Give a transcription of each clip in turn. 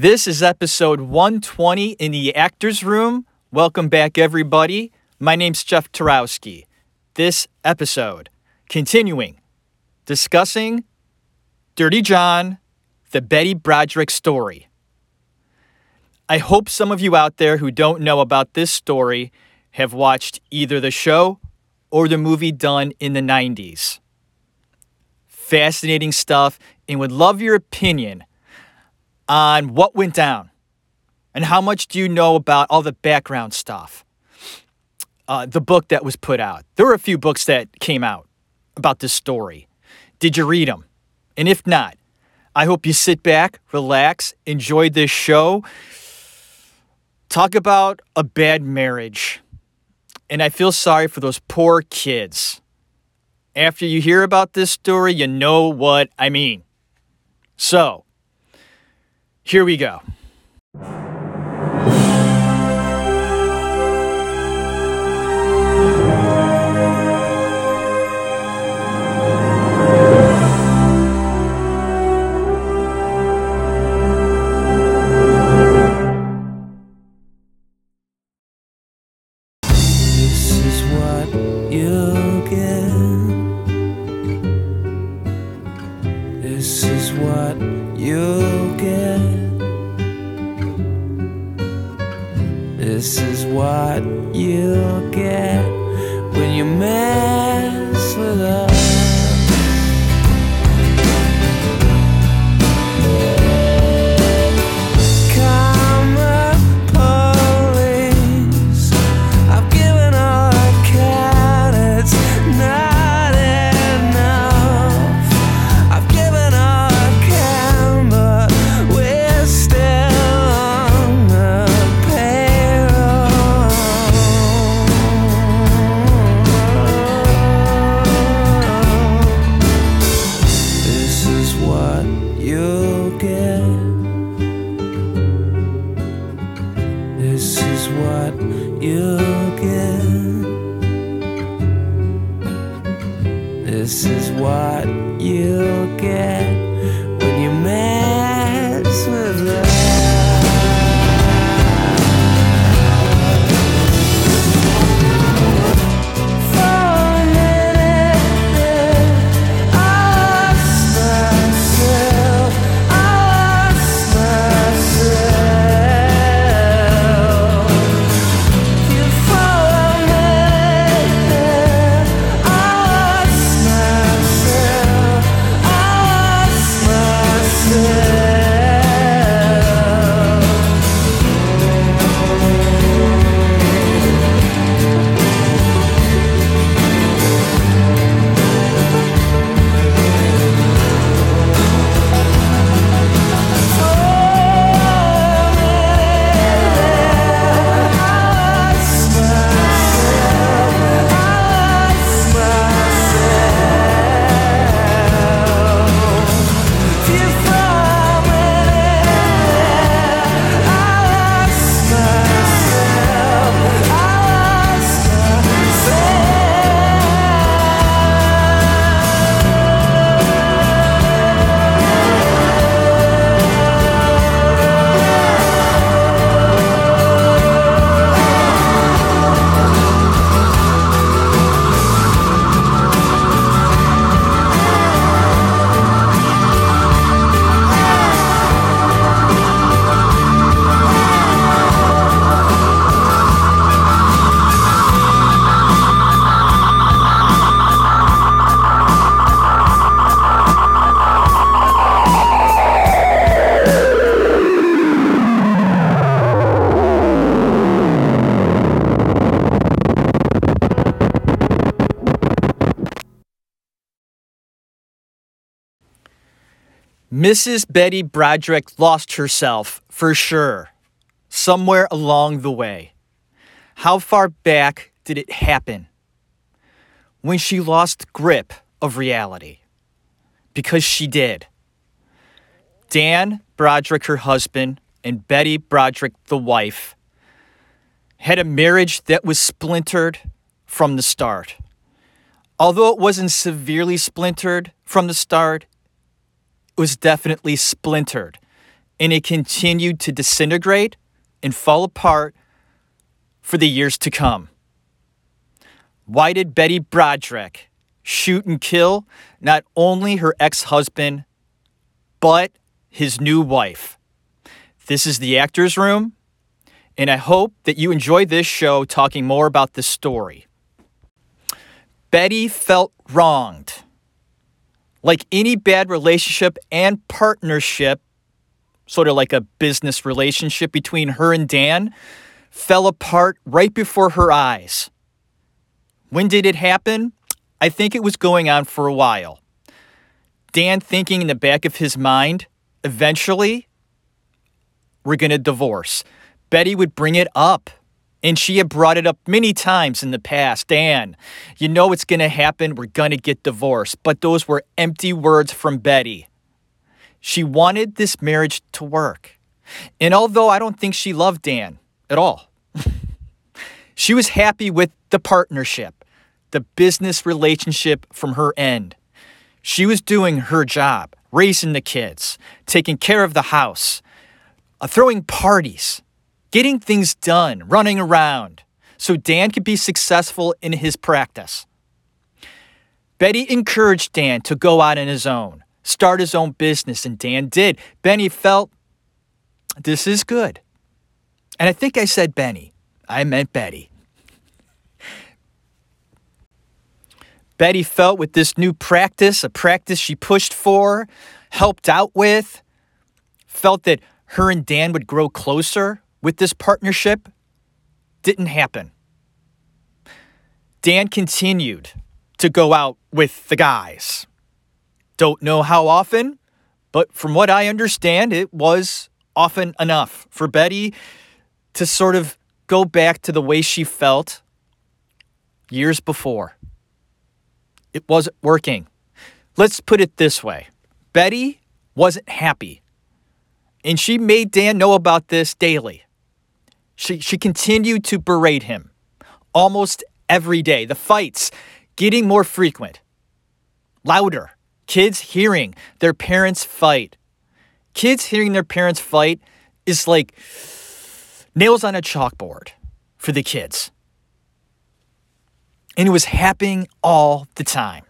This is episode 120 in the Actors Room. Welcome back, everybody. My name's Jeff Tarowski. This episode, continuing, discussing Dirty John, the Betty Broderick story. I hope some of you out there who don't know about this story have watched either the show or the movie done in the 90s. Fascinating stuff, and would love your opinion on what went down and how much do you know about all the background stuff. Uh, the book that was put out. There were a few books that came out about this story. Did you read them? And if not, I hope you sit back, relax, enjoy this show. Talk about a bad marriage. And I feel sorry for those poor kids. After you hear about this story, you know what I mean. So, here we go. This This is what you'll get when you mess with us. Mrs. Betty Broderick lost herself for sure, somewhere along the way. How far back did it happen? When she lost grip of reality. Because she did. Dan Broderick, her husband, and Betty Broderick, the wife, had a marriage that was splintered from the start. Although it wasn't severely splintered from the start, was definitely splintered. and it continued to disintegrate and fall apart for the years to come. Why did Betty Broderick shoot and kill not only her ex husband, but his new wife? This is the actor's room, and I hope that you enjoy this show talking more about this story. Betty felt wronged. Like any bad relationship and partnership, sort of like a business relationship between her and Dan, fell apart right before her eyes. When did it happen? I think it was going on for a while. Dan thinking in the back of his mind, eventually, we're going to divorce. Betty would bring it up. And she had brought it up many times in the past. Dan, you know it's going to happen. We're going to get divorced. But those were empty words from Betty. She wanted this marriage to work. And although I don't think she loved Dan at all, she was happy with the partnership, the business relationship from her end. She was doing her job, raising the kids, taking care of the house, uh, throwing parties, getting things done, running around, so Dan could be successful in his practice. Betty encouraged Dan to go out on his own, start his own business, and Dan did. Benny felt this is good. And I think I said Benny. I meant Betty. Betty felt with this new practice, a practice she pushed for, helped out with, felt that her and Dan would grow closer with this partnership. Didn't happen. Dan continued to go out with the guys. Don't know how often, but from what I understand, it was often enough for Betty to sort of go back to the way she felt years before. It wasn't working. Let's put it this way Betty wasn't happy. And she made Dan know about this daily. She, she continued to berate him almost every day. The fights getting more frequent, louder. Kids hearing their parents fight. Kids hearing their parents fight is like nails on a chalkboard for the kids. And it was happening all the time.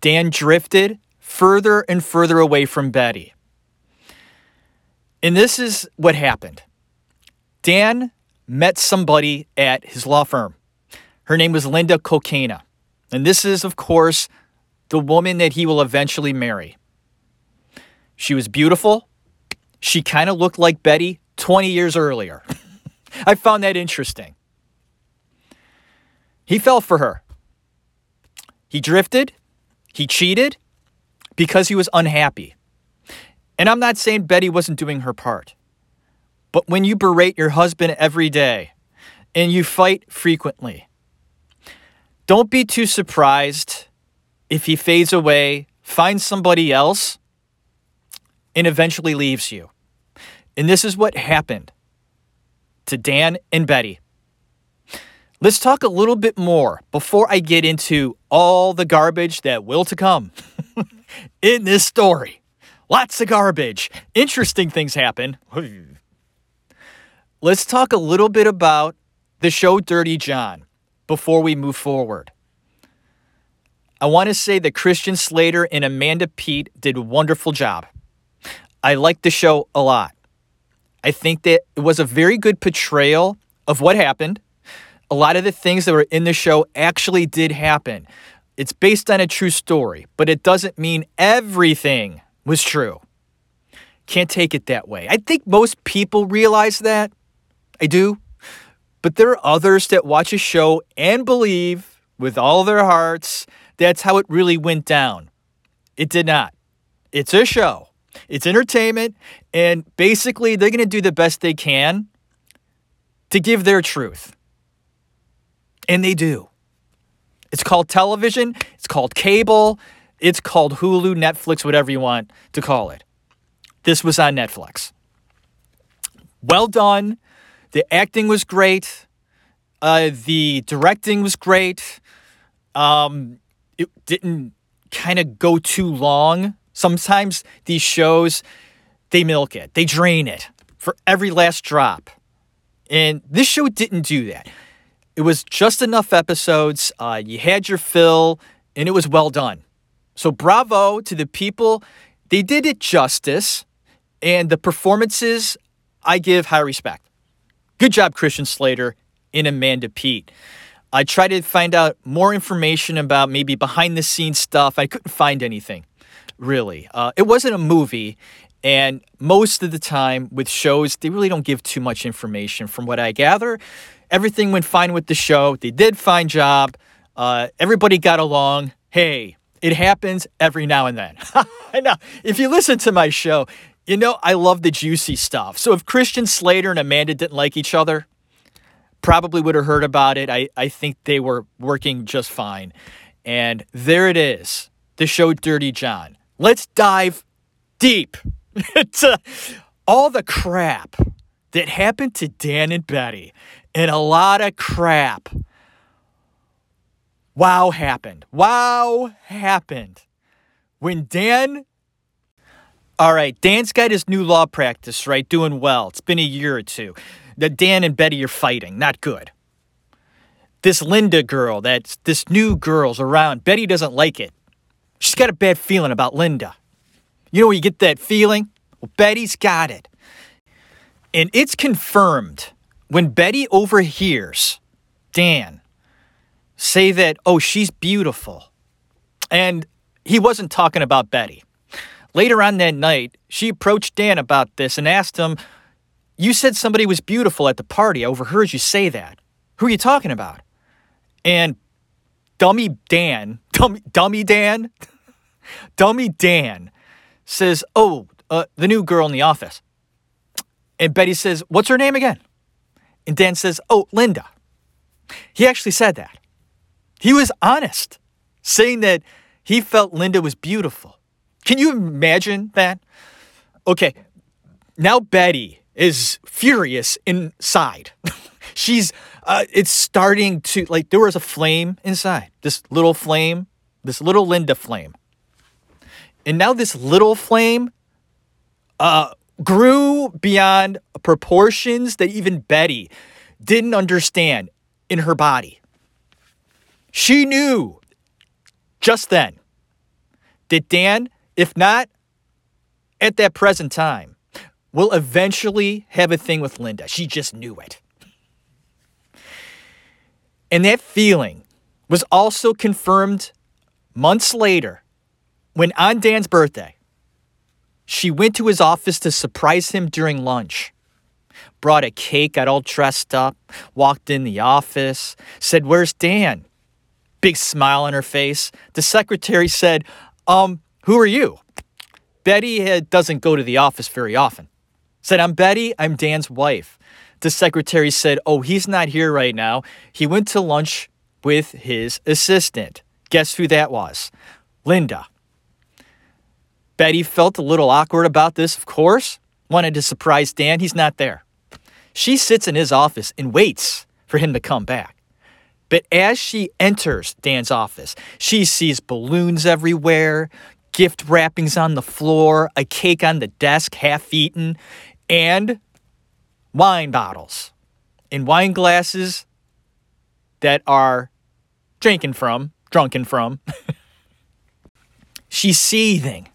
Dan drifted further and further away from Betty. And this is what happened. Dan met somebody at his law firm. Her name was Linda Kolkena. And this is, of course, the woman that he will eventually marry. She was beautiful. She kind of looked like Betty 20 years earlier. I found that interesting. He fell for her. He drifted. He cheated because he was unhappy. And I'm not saying Betty wasn't doing her part. But when you berate your husband every day and you fight frequently, don't be too surprised if he fades away, finds somebody else, and eventually leaves you. And this is what happened to Dan and Betty. Let's talk a little bit more before I get into all the garbage that will to come in this story. Lots of garbage. Interesting things happen. Let's talk a little bit about the show Dirty John before we move forward. I want to say that Christian Slater and Amanda Peet did a wonderful job. I liked the show a lot. I think that it was a very good portrayal of what happened. A lot of the things that were in the show actually did happen. It's based on a true story, but it doesn't mean everything was true. Can't take it that way. I think most people realize that. I do. But there are others that watch a show and believe with all their hearts that's how it really went down. It did not. It's a show, it's entertainment, and basically they're going to do the best they can to give their truth. And they do. It's called television, it's called cable, it's called Hulu, Netflix, whatever you want to call it. This was on Netflix. Well done. The acting was great. Uh, the directing was great. Um, it didn't kind of go too long. Sometimes these shows they milk it, they drain it for every last drop. And this show didn't do that. It was just enough episodes. Uh, you had your fill, and it was well done. So, bravo to the people. They did it justice, and the performances, I give high respect. Good job, Christian Slater and Amanda Peet. I tried to find out more information about maybe behind the scenes stuff. I couldn't find anything, really. Uh, it wasn't a movie, and most of the time with shows, they really don't give too much information. From what I gather, everything went fine with the show. They did fine job. Uh, everybody got along. Hey, it happens every now and then. now, if you listen to my show, you know I love the juicy stuff. So if Christian Slater and Amanda didn't like each other, probably would have heard about it. I, I think they were working just fine. And there it is, the show Dirty John. Let's dive deep into all the crap that happened to Dan and Betty. And a lot of crap. Wow happened. Wow happened. When Dan all right, Dan's got his new law practice, right? Doing well. It's been a year or two. That Dan and Betty are fighting. Not good. This Linda girl, that's this new girl's around. Betty doesn't like it. She's got a bad feeling about Linda. You know where you get that feeling? Well, Betty's got it. And it's confirmed when Betty overhears Dan say that, oh, she's beautiful. And he wasn't talking about Betty. Later on that night, she approached Dan about this and asked him, You said somebody was beautiful at the party. I overheard you say that. Who are you talking about? And dummy Dan, dummy, dummy Dan, dummy Dan says, Oh, uh, the new girl in the office. And Betty says, What's her name again? And Dan says, Oh, Linda. He actually said that. He was honest, saying that he felt Linda was beautiful. Can you imagine that? Okay, now Betty is furious inside. She's, uh, it's starting to, like, there was a flame inside, this little flame, this little Linda flame. And now this little flame uh, grew beyond proportions that even Betty didn't understand in her body. She knew just then that Dan, if not at that present time, will eventually have a thing with Linda. She just knew it. And that feeling was also confirmed months later when on Dan's birthday, she went to his office to surprise him during lunch. Brought a cake, got all dressed up, walked in the office, said, Where's Dan? Big smile on her face. The secretary said, Um, who are you? Betty doesn't go to the office very often. Said, I'm Betty, I'm Dan's wife. The secretary said, Oh, he's not here right now. He went to lunch with his assistant. Guess who that was? Linda. Betty felt a little awkward about this, of course. Wanted to surprise Dan. He's not there. She sits in his office and waits for him to come back. But as she enters Dan's office, she sees balloons everywhere, gift wrappings on the floor, a cake on the desk half eaten, and wine bottles in wine glasses that are drinking from, drunken from. She's seething,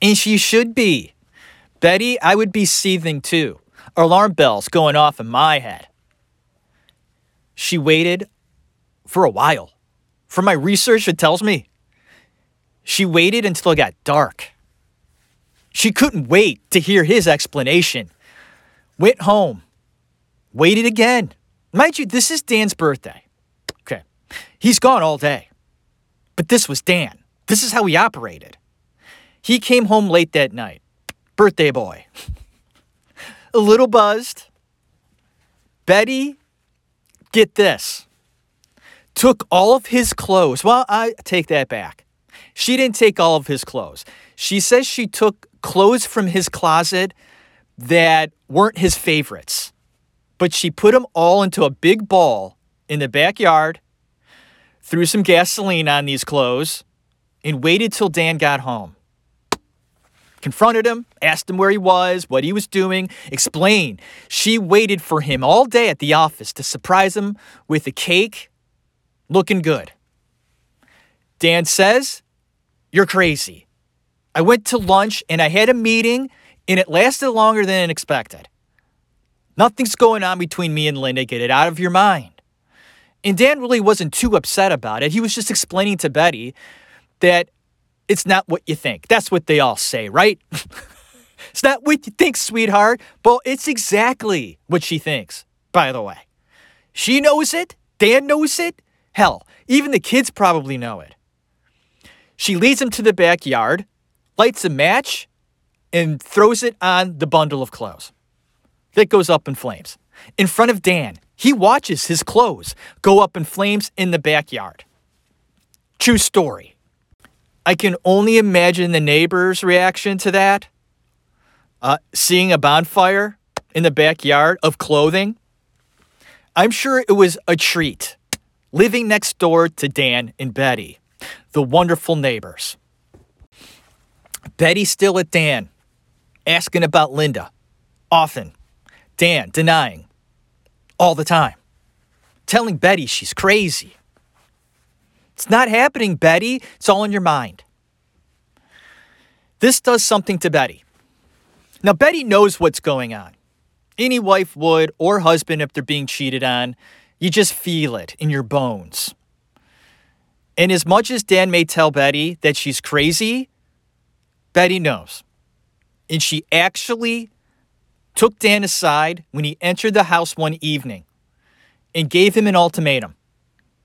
and she should be. Betty, I would be seething too. Alarm bells going off in my head. She waited for a while. From my research, it tells me she waited until it got dark. She couldn't wait to hear his explanation. Went home, waited again. Mind you, this is Dan's birthday. Okay. He's gone all day. But this was Dan. This is how he operated. He came home late that night. Birthday boy. A little buzzed. Betty, get this, took all of his clothes. Well, I take that back. She didn't take all of his clothes. She says she took clothes from his closet that weren't his favorites, but she put them all into a big ball in the backyard, threw some gasoline on these clothes, and waited till Dan got home. confronted him, asked him where he was, what he was doing, explained. She waited for him all day at the office to surprise him with a cake, looking good. Dan says, You're crazy. I went to lunch and I had a meeting and it lasted longer than expected. Nothing's going on between me and Linda. Get it out of your mind. And Dan really wasn't too upset about it. He was just explaining to Betty that it's not what you think. That's what they all say, right? it's not what you think, sweetheart. Well, it's exactly what she thinks, by the way. She knows it. Dan knows it. Hell, even the kids probably know it. She leads him to the backyard, lights a match, and throws it on the bundle of clothes. That goes up in flames. In front of Dan, he watches his clothes go up in flames in the backyard. True story. I can only imagine the neighbor's reaction to that. Uh, seeing a bonfire in the backyard of clothing. I'm sure it was a treat living next door to Dan and Betty, the wonderful neighbors. Betty still at Dan, asking about Linda. Often. Dan denying. All the time. Telling Betty she's crazy. It's not happening, Betty. It's all in your mind. This does something to Betty. Now, Betty knows what's going on. Any wife would, or husband, if they're being cheated on. You just feel it in your bones. And as much as Dan may tell Betty that she's crazy, Betty knows. And she actually took Dan aside when he entered the house one evening and gave him an ultimatum.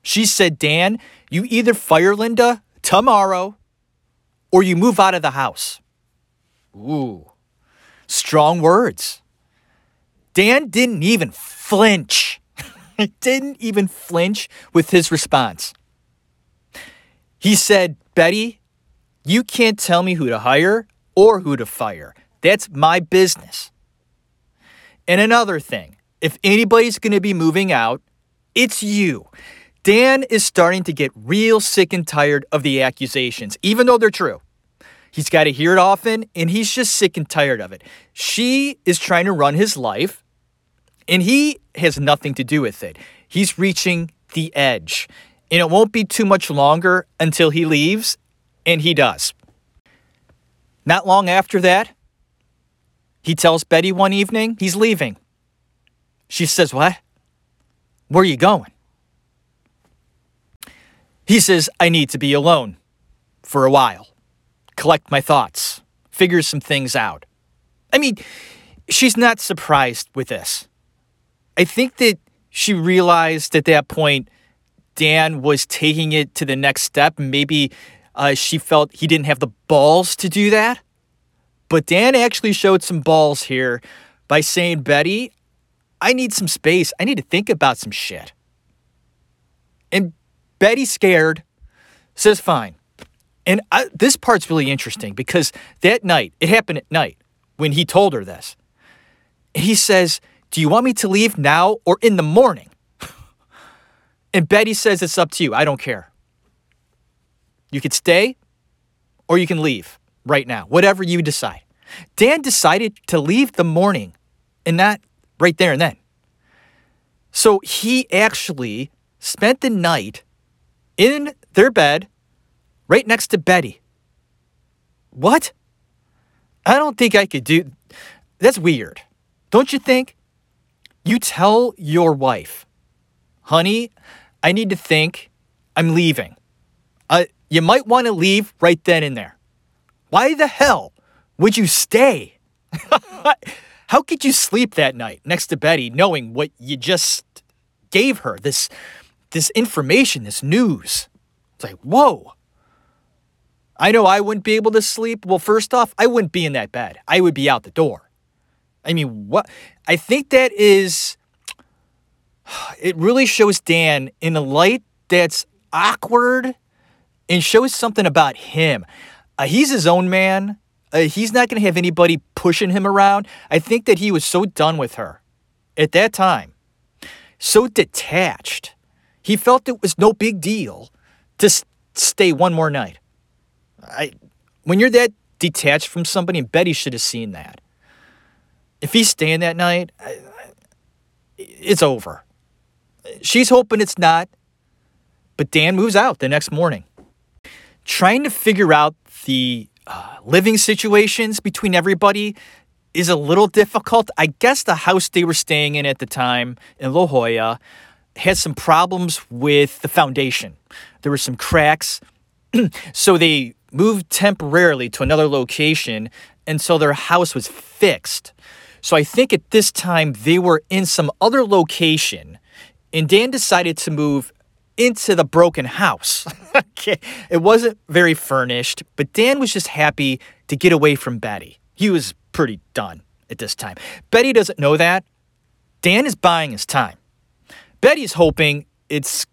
She said, Dan, you either fire Linda tomorrow or you move out of the house. Ooh, strong words. Dan didn't even flinch. didn't even flinch with his response. He said, Betty, you can't tell me who to hire or who to fire. That's my business. And another thing, if anybody's going to be moving out, it's you. Dan is starting to get real sick and tired of the accusations, even though they're true. He's got to hear it often, and he's just sick and tired of it. She is trying to run his life, and he has nothing to do with it. He's reaching the edge, and it won't be too much longer until he leaves, and he does. Not long after that, he tells Betty one evening he's leaving. She says, What? Where are you going? He says, I need to be alone for a while, collect my thoughts, figure some things out. I mean, she's not surprised with this. I think that she realized at that point Dan was taking it to the next step. Maybe uh, she felt he didn't have the balls to do that. But Dan actually showed some balls here by saying, Betty, I need some space. I need to think about some shit. And Betty, scared, says, fine. And I, this part's really interesting because that night, it happened at night when he told her this. He says, Do you want me to leave now or in the morning? And Betty says, It's up to you. I don't care. You could stay or you can leave right now, whatever you decide. Dan decided to leave the morning and not right there and then. So he actually spent the night in their bed right next to Betty. What? I don't think I could do That's weird. Don't you think? You tell your wife, honey, I need to think. I'm leaving. Uh, you might want to leave right then and there. Why the hell would you stay? How could you sleep that night next to Betty knowing what you just gave her? This this information, this news. It's like, whoa. I know I wouldn't be able to sleep. Well, first off, I wouldn't be in that bed. I would be out the door. I mean, what? I think that is. It really shows Dan in a light that's awkward and shows something about him. Uh, he's his own man. Uh, he's not going to have anybody pushing him around. I think that he was so done with her at that time, so detached. He felt it was no big deal to s- stay one more night. I, when you're that detached from somebody, and Betty should have seen that. If he's staying that night, I- I- it's over. She's hoping it's not, but Dan moves out the next morning. Trying to figure out the uh, living situations between everybody is a little difficult. I guess the house they were staying in at the time in La Jolla had some problems with the foundation. There were some cracks. so they moved temporarily to another location until their house was fixed. So I think at this time they were in some other location and Dan decided to move into the broken house. okay. It wasn't very furnished, but Dan was just happy to get away from Betty. He was pretty done at this time. Betty doesn't know that. Dan is buying his time. Betty's hoping it's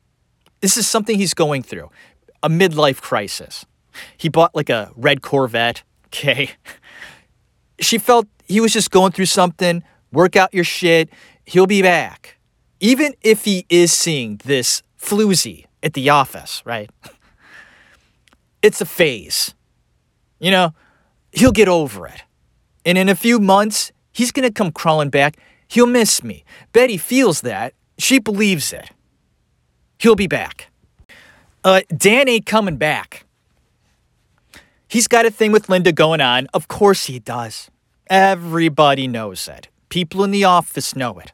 this is something he's going through, a midlife crisis. He bought like a red Corvette. Okay. She felt he was just going through something. Work out your shit. He'll be back. Even if he is seeing this floozy at the office, right? It's a phase. You know, he'll get over it. And in a few months, he's going to come crawling back. He'll miss me. Betty feels that. She believes it. He'll be back. Uh, Dan ain't coming back. He's got a thing with Linda going on. Of course he does. Everybody knows it. People in the office know it.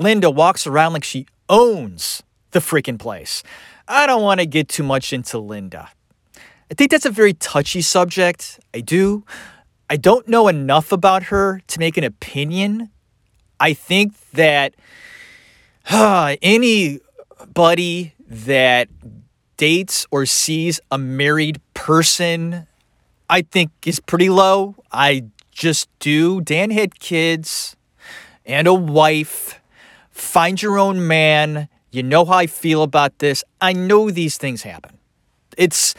Linda walks around like she owns the freaking place. I don't want to get too much into Linda. I think that's a very touchy subject. I do. I don't know enough about her to make an opinion. I think that uh, anybody that dates or sees a married person, I think is pretty low. I just do. Dan had kids and a wife. Find your own man. You know how I feel about this. I know these things happen. It's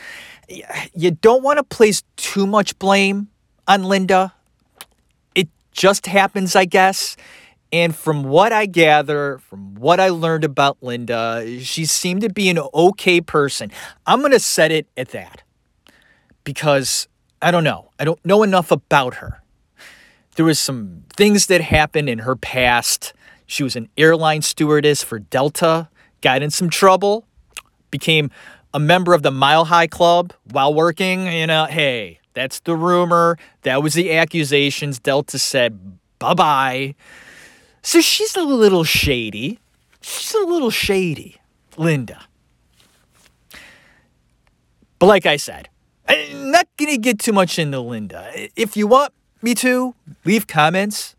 you don't want to place too much blame on Linda. It just happens, I guess. And from what I gather, from what I learned about Linda, she seemed to be an okay person. I'm going to set it at that because I don't know. I don't know enough about her. There was some things that happened in her past. She was an airline stewardess for Delta, got in some trouble, became a member of the Mile High Club while working. You know, hey, that's the rumor. That was the accusations. Delta said bye bye. So she's a little shady. She's a little shady, Linda. But like I said, I'm not going to get too much into Linda. If you want me to, leave comments.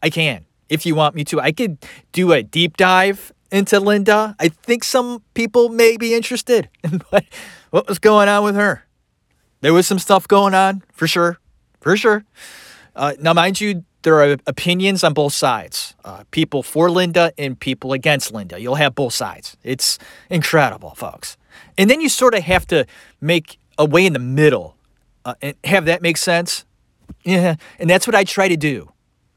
I can. If you want me to, I could do a deep dive into Linda. I think some people may be interested in what, what was going on with her. There was some stuff going on, for sure. For sure. Uh, now, mind you, there are opinions on both sides uh, people for Linda and people against Linda. You'll have both sides. It's incredible, folks. And then you sort of have to make a way in the middle uh, and have that make sense. Yeah. And that's what I try to do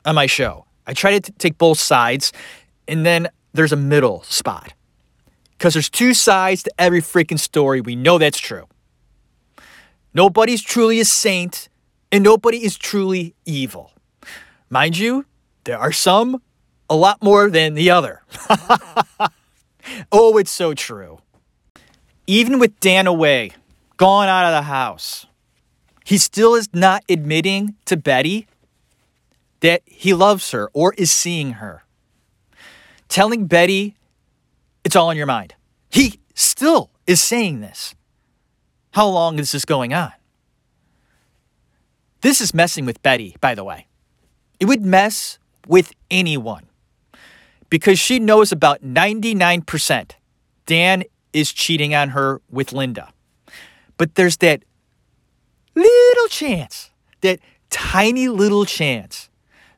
on my show. I try to take both sides, and then there's a middle spot. Because there's two sides to every freaking story. We know that's true. Nobody's truly a saint, and nobody is truly evil. Mind you, there are some a lot more than the other. oh, it's so true. Even with Dan away, gone out of the house, he still is not admitting to Betty that he loves her or is seeing her. Telling Betty it's all in your mind. He still is saying this. How long is this going on? This is messing with Betty, by the way. It would mess with anyone because she knows about 99% Dan is cheating on her with Linda. But there's that little chance, that tiny little chance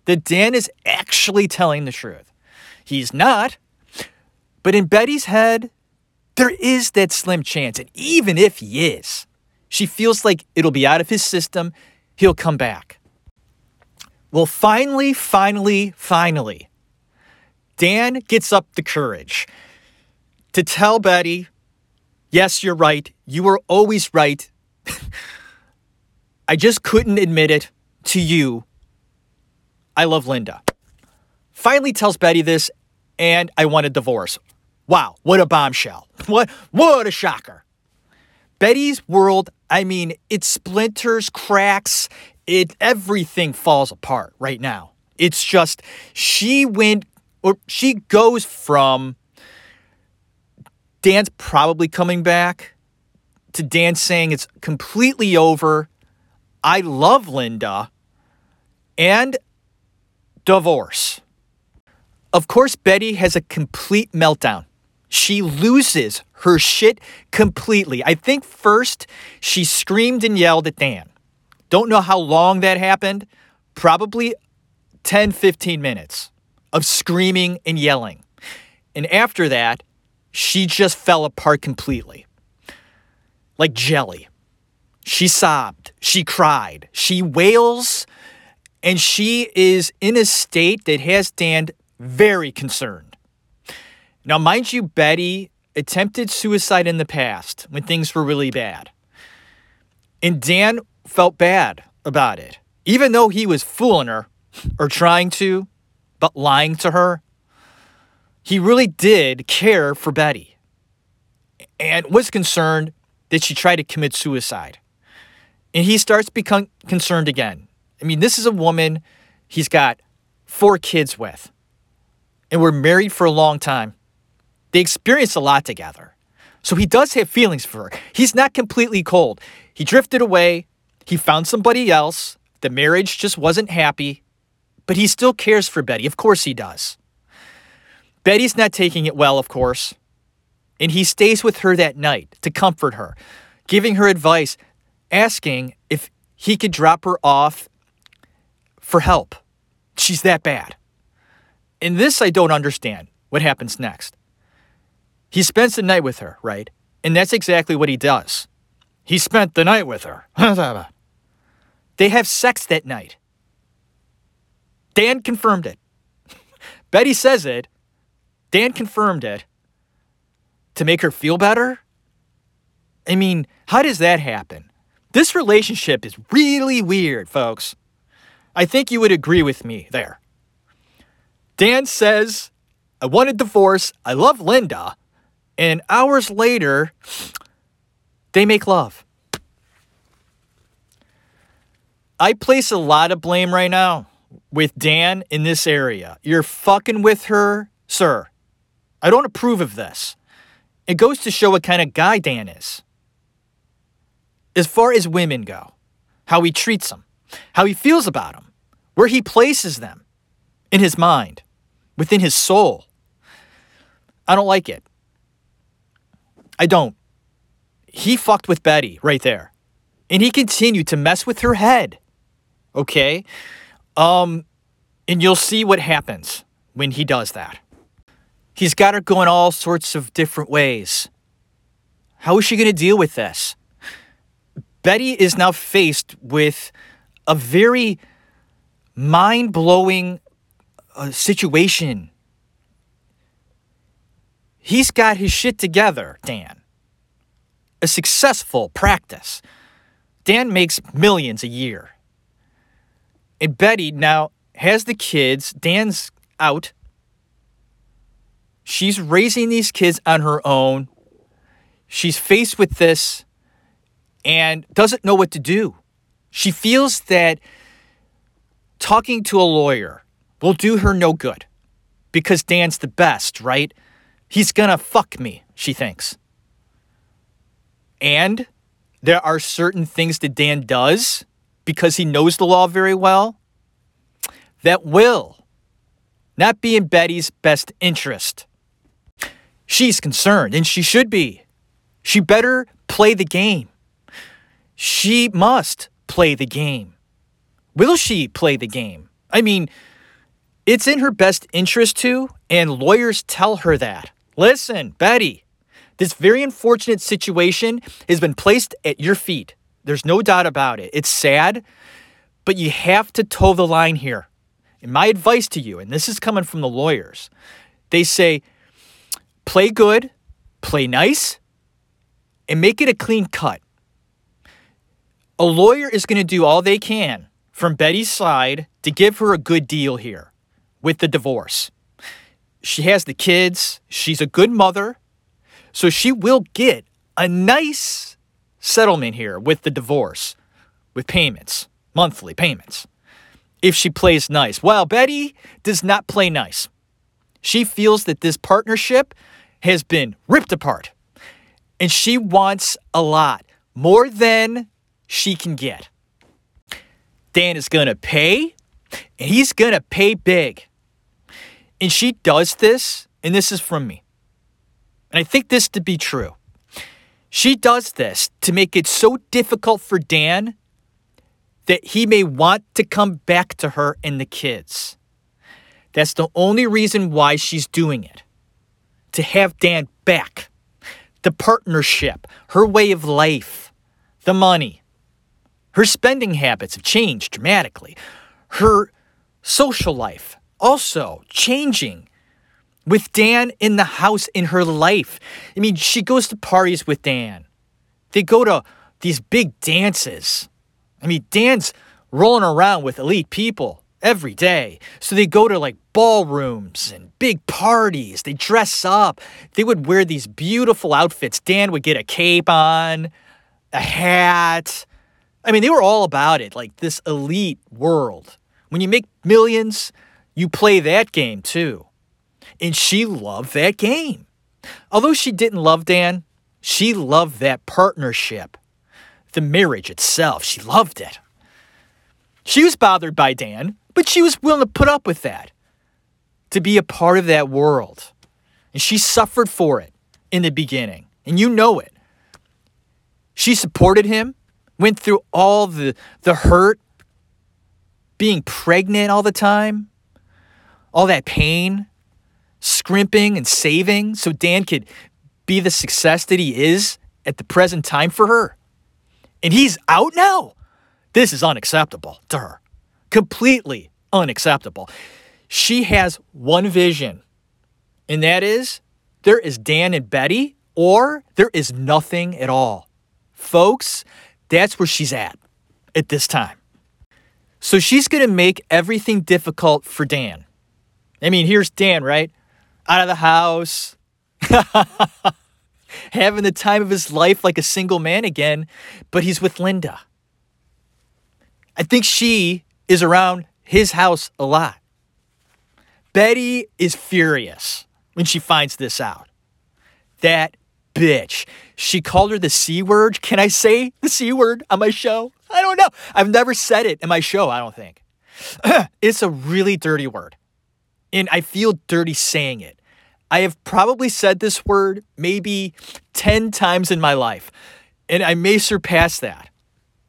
that Dan is actually telling the truth. He's not, but in Betty's head, there is that slim chance. And even if he is, she feels like it'll be out of his system, he'll come back. Well, finally, finally, finally, Dan gets up the courage to tell Betty, yes, you're right. You were always right. I just couldn't admit it to you. I love Linda. Finally tells Betty this, and I want a divorce. Wow, what a bombshell. What what a shocker. Betty's world, I mean, it splinters, cracks, it everything falls apart right now. It's just she went or she goes from Dan's probably coming back to Dan saying it's completely over. I love Linda and divorce. Of course, Betty has a complete meltdown. She loses her shit completely. I think first she screamed and yelled at Dan. Don't know how long that happened. Probably 10, 15 minutes of screaming and yelling. And after that, she just fell apart completely. Like jelly. She sobbed, she cried, she wails, and she is in a state that has Dan very concerned. Now, mind you, Betty attempted suicide in the past when things were really bad. And Dan felt bad about it, even though he was fooling her or trying to, but lying to her. He really did care for Betty and was concerned that she tried to commit suicide. And he starts becoming concerned again. I mean, this is a woman he's got four kids with, and we're married for a long time. They experienced a lot together. So he does have feelings for her. He's not completely cold. He drifted away. He found somebody else. The marriage just wasn't happy, but he still cares for Betty. Of course he does. Betty's not taking it well, of course. And he stays with her that night to comfort her, giving her advice, asking if he could drop her off for help. She's that bad. In this, I don't understand what happens next. He spends the night with her, right? And that's exactly what he does. He spent the night with her. they have sex that night. Dan confirmed it. Betty says it. Dan confirmed it. To make her feel better? I mean, how does that happen? This relationship is really weird, folks. I think you would agree with me there. Dan says, I want a divorce. I love Linda. And hours later, they make love. I place a lot of blame right now with Dan in this area. You're fucking with her, sir. I don't approve of this. It goes to show what kind of guy Dan is. As far as women go, how he treats them, how he feels about them, where he places them in his mind, within his soul. I don't like it. I don't. He fucked with Betty right there. And he continued to mess with her head. Okay? Um and you'll see what happens when he does that. He's got her going all sorts of different ways. How is she going to deal with this? Betty is now faced with a very mind blowing uh, situation. He's got his shit together, Dan. A successful practice. Dan makes millions a year. And Betty now has the kids. Dan's out. She's raising these kids on her own. She's faced with this and doesn't know what to do. She feels that talking to a lawyer will do her no good because Dan's the best, right? He's gonna fuck me, she thinks. And there are certain things that Dan does because he knows the law very well that will not be in Betty's best interest. She's concerned, and she should be. She better play the game. She must play the game. Will she play the game? I mean, it's in her best interest to, and lawyers tell her that. Listen, Betty, this very unfortunate situation has been placed at your feet. There's no doubt about it. It's sad, but you have to toe the line here. And my advice to you, and this is coming from the lawyers, they say play good, play nice, and make it a clean cut. A lawyer is going to do all they can from Betty's side to give her a good deal here with the divorce. She has the kids, she's a good mother, so she will get a nice settlement here with the divorce, with payments, monthly payments, if she plays nice. While Betty does not play nice. She feels that this partnership has been ripped apart and she wants a lot more than she can get. Dan is going to pay and he's going to pay big. And she does this, and this is from me. And I think this to be true. She does this to make it so difficult for Dan that he may want to come back to her and the kids. That's the only reason why she's doing it. To have Dan back. The partnership, her way of life, the money. Her spending habits have changed dramatically. Her social life also changing with Dan in the house in her life. I mean, she goes to parties with Dan. They go to these big dances. I mean, Dan's rolling around with elite people every day. So they go to like ballrooms and big parties. They dress up. They would wear these beautiful outfits. Dan would get a cape on, a hat. I mean, they were all about it, like this elite world. When you make millions, you play that game too. And she loved that game. Although she didn't love Dan, she loved that partnership, the marriage itself. She loved it. She was bothered by Dan, but she was willing to put up with that, to be a part of that world. And she suffered for it in the beginning, and you know it. She supported him, went through all the, the hurt, being pregnant all the time, all that pain, scrimping and saving so Dan could be the success that he is at the present time for her. And he's out now. This is unacceptable to her. Completely unacceptable. She has one vision, and that is there is Dan and Betty, or there is nothing at all. Folks, that's where she's at at this time. So she's going to make everything difficult for Dan. I mean, here's Dan, right? Out of the house, having the time of his life like a single man again, but he's with Linda. I think she is around his house a lot. Betty is furious when she finds this out. That bitch. She called her the C word. Can I say the C word on my show? I don't know. I've never said it in my show, I don't think. it's a really dirty word. And I feel dirty saying it. I have probably said this word maybe 10 times in my life, and I may surpass that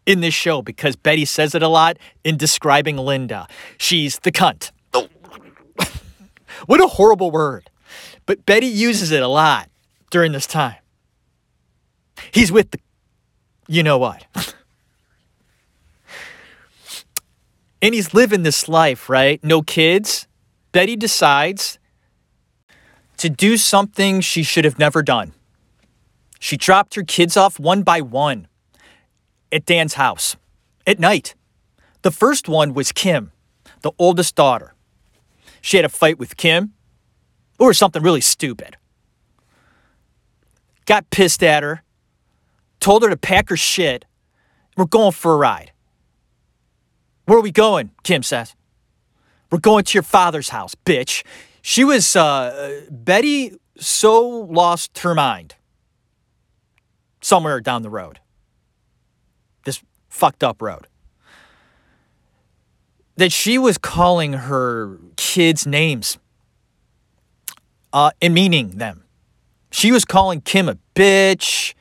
in this show because Betty says it a lot in describing Linda. She's the cunt. Oh. what a horrible word. But Betty uses it a lot during this time. He's with the, you know what. and he's living this life, right? No kids. Betty decides to do something she should have never done. She dropped her kids off one by one at Dan's house at night. The first one was Kim, the oldest daughter. She had a fight with Kim or something really stupid. Got pissed at her, told her to pack her shit. We're going for a ride. Where are we going? Kim says. We're going to your father's house, bitch. She was, uh, Betty so lost her mind somewhere down the road. This fucked up road. That she was calling her kids names uh, and meaning them. She was calling Kim a bitch,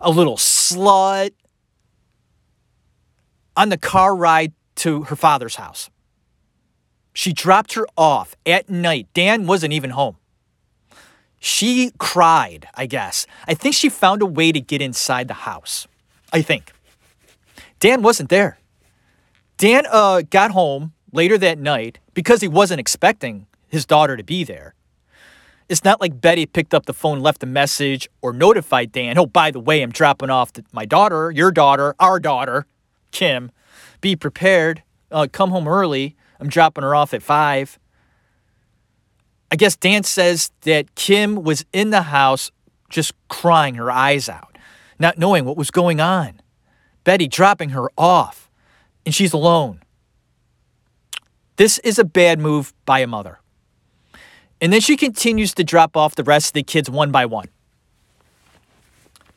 a little slut on the car ride to her father's house. She dropped her off at night. Dan wasn't even home. She cried, I guess. I think she found a way to get inside the house. I think. Dan wasn't there. Dan uh, got home later that night because he wasn't expecting his daughter to be there. It's not like Betty picked up the phone, left a message, or notified Dan, oh, by the way, I'm dropping off my daughter, your daughter, our daughter. Kim, be prepared. Uh, come home early. I'm dropping her off at five. I guess Dan says that Kim was in the house just crying her eyes out, not knowing what was going on. Betty dropping her off, and she's alone. This is a bad move by a mother. And then she continues to drop off the rest of the kids one by one.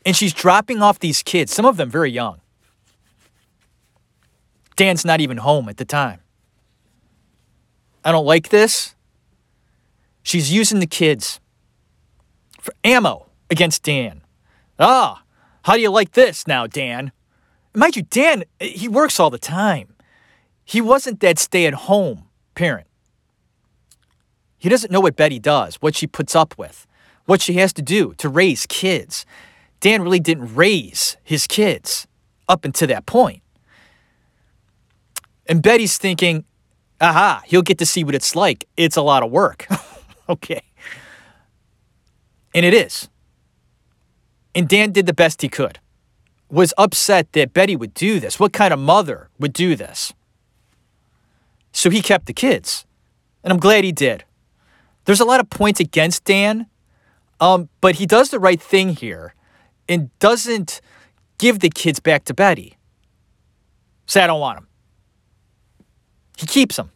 And she's dropping off these kids, some of them very young. Dan's not even home at the time. I don't like this. She's using the kids for ammo against Dan. Ah, how do you like this now, Dan? Mind you, Dan, he works all the time. He wasn't that stay at home parent. He doesn't know what Betty does, what she puts up with, what she has to do to raise kids. Dan really didn't raise his kids up until that point. And Betty's thinking, aha, he'll get to see what it's like. It's a lot of work. okay. And it is. And Dan did the best he could. Was upset that Betty would do this. What kind of mother would do this? So he kept the kids. And I'm glad he did. There's a lot of points against Dan, um, but he does the right thing here and doesn't give the kids back to Betty. Say, I don't want them. He keeps them.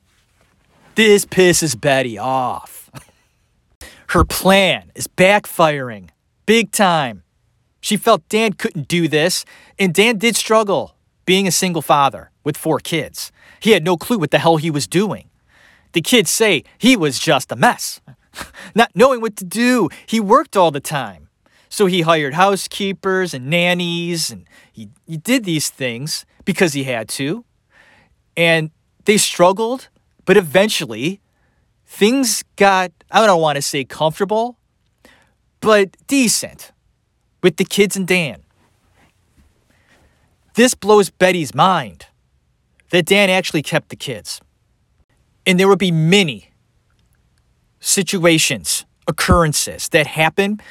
This pisses Betty off. Her plan is backfiring big time. She felt Dan couldn't do this, and Dan did struggle being a single father with four kids. He had no clue what the hell he was doing. The kids say he was just a mess, not knowing what to do. He worked all the time. So he hired housekeepers and nannies, and he, he did these things because he had to. And they struggled, but eventually things got, I don't want to say comfortable, but decent with the kids and Dan. This blows Betty's mind that Dan actually kept the kids. And there would be many situations, occurrences that happen